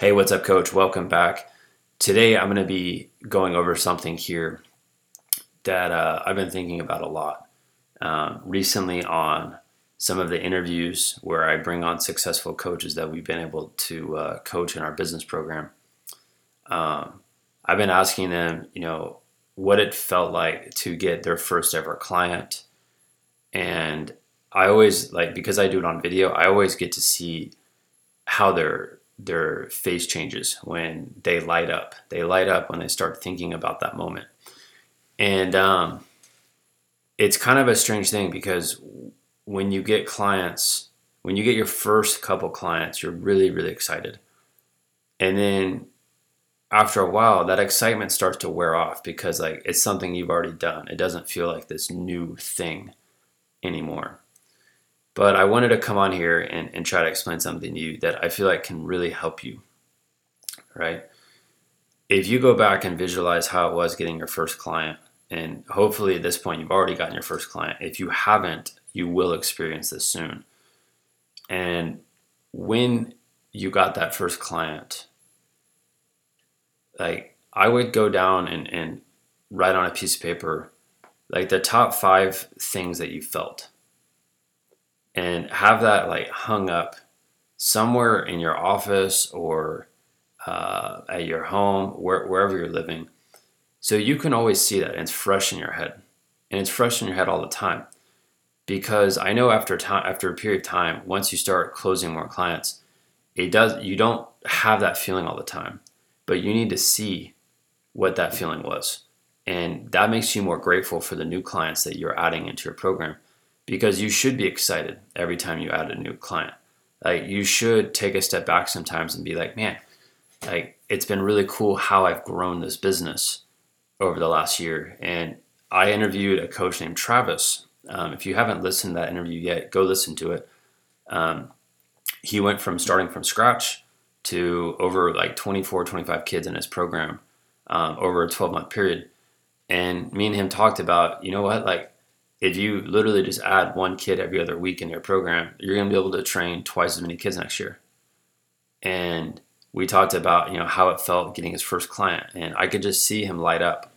Hey, what's up, coach? Welcome back. Today, I'm going to be going over something here that uh, I've been thinking about a lot um, recently on some of the interviews where I bring on successful coaches that we've been able to uh, coach in our business program. Um, I've been asking them, you know, what it felt like to get their first ever client. And I always like because I do it on video, I always get to see how their their face changes when they light up. They light up when they start thinking about that moment. And um, it's kind of a strange thing because when you get clients, when you get your first couple clients, you're really, really excited. And then after a while, that excitement starts to wear off because like it's something you've already done. It doesn't feel like this new thing anymore. But I wanted to come on here and, and try to explain something to you that I feel like can really help you. Right? If you go back and visualize how it was getting your first client, and hopefully at this point you've already gotten your first client. If you haven't, you will experience this soon. And when you got that first client, like I would go down and, and write on a piece of paper like the top five things that you felt and have that like hung up somewhere in your office or uh, at your home, where, wherever you're living so you can always see that and it's fresh in your head. And it's fresh in your head all the time. Because I know after time after a period of time, once you start closing more clients, it does you don't have that feeling all the time. But you need to see what that feeling was. And that makes you more grateful for the new clients that you're adding into your program because you should be excited every time you add a new client. Like you should take a step back sometimes and be like, man, like it's been really cool how I've grown this business over the last year. And I interviewed a coach named Travis. Um, if you haven't listened to that interview yet, go listen to it. Um, he went from starting from scratch to over like 24, 25 kids in his program um, over a 12 month period. And me and him talked about, you know what, like if you literally just add one kid every other week in your program, you're going to be able to train twice as many kids next year. And we talked about, you know, how it felt getting his first client. And I could just see him light up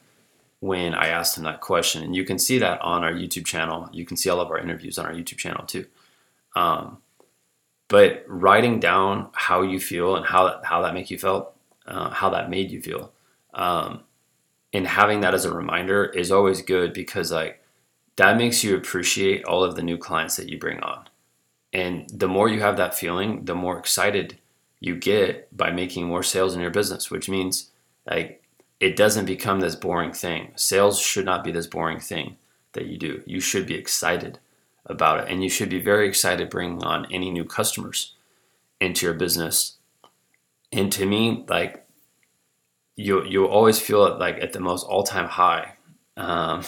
when I asked him that question. And you can see that on our YouTube channel. You can see all of our interviews on our YouTube channel too. Um, but writing down how you feel and how that, how that make you felt, uh, how that made you feel, um, and having that as a reminder is always good because like that makes you appreciate all of the new clients that you bring on. And the more you have that feeling, the more excited you get by making more sales in your business, which means like it doesn't become this boring thing. Sales should not be this boring thing that you do. You should be excited about it, and you should be very excited bringing on any new customers into your business. And to me, like you, you'll always feel like at the most all-time high, um,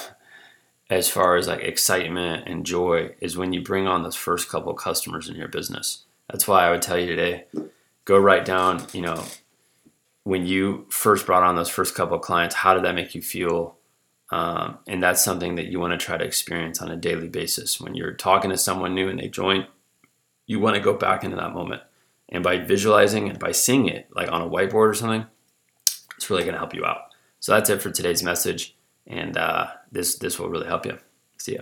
as far as like excitement and joy, is when you bring on those first couple customers in your business. That's why I would tell you today, go write down, you know, when you first brought on those first couple clients, how did that make you feel? Um, and that's something that you want to try to experience on a daily basis. When you're talking to someone new and they join, you want to go back into that moment. And by visualizing and by seeing it, like on a whiteboard or something, it's really going to help you out. So that's it for today's message, and uh, this this will really help you. See ya.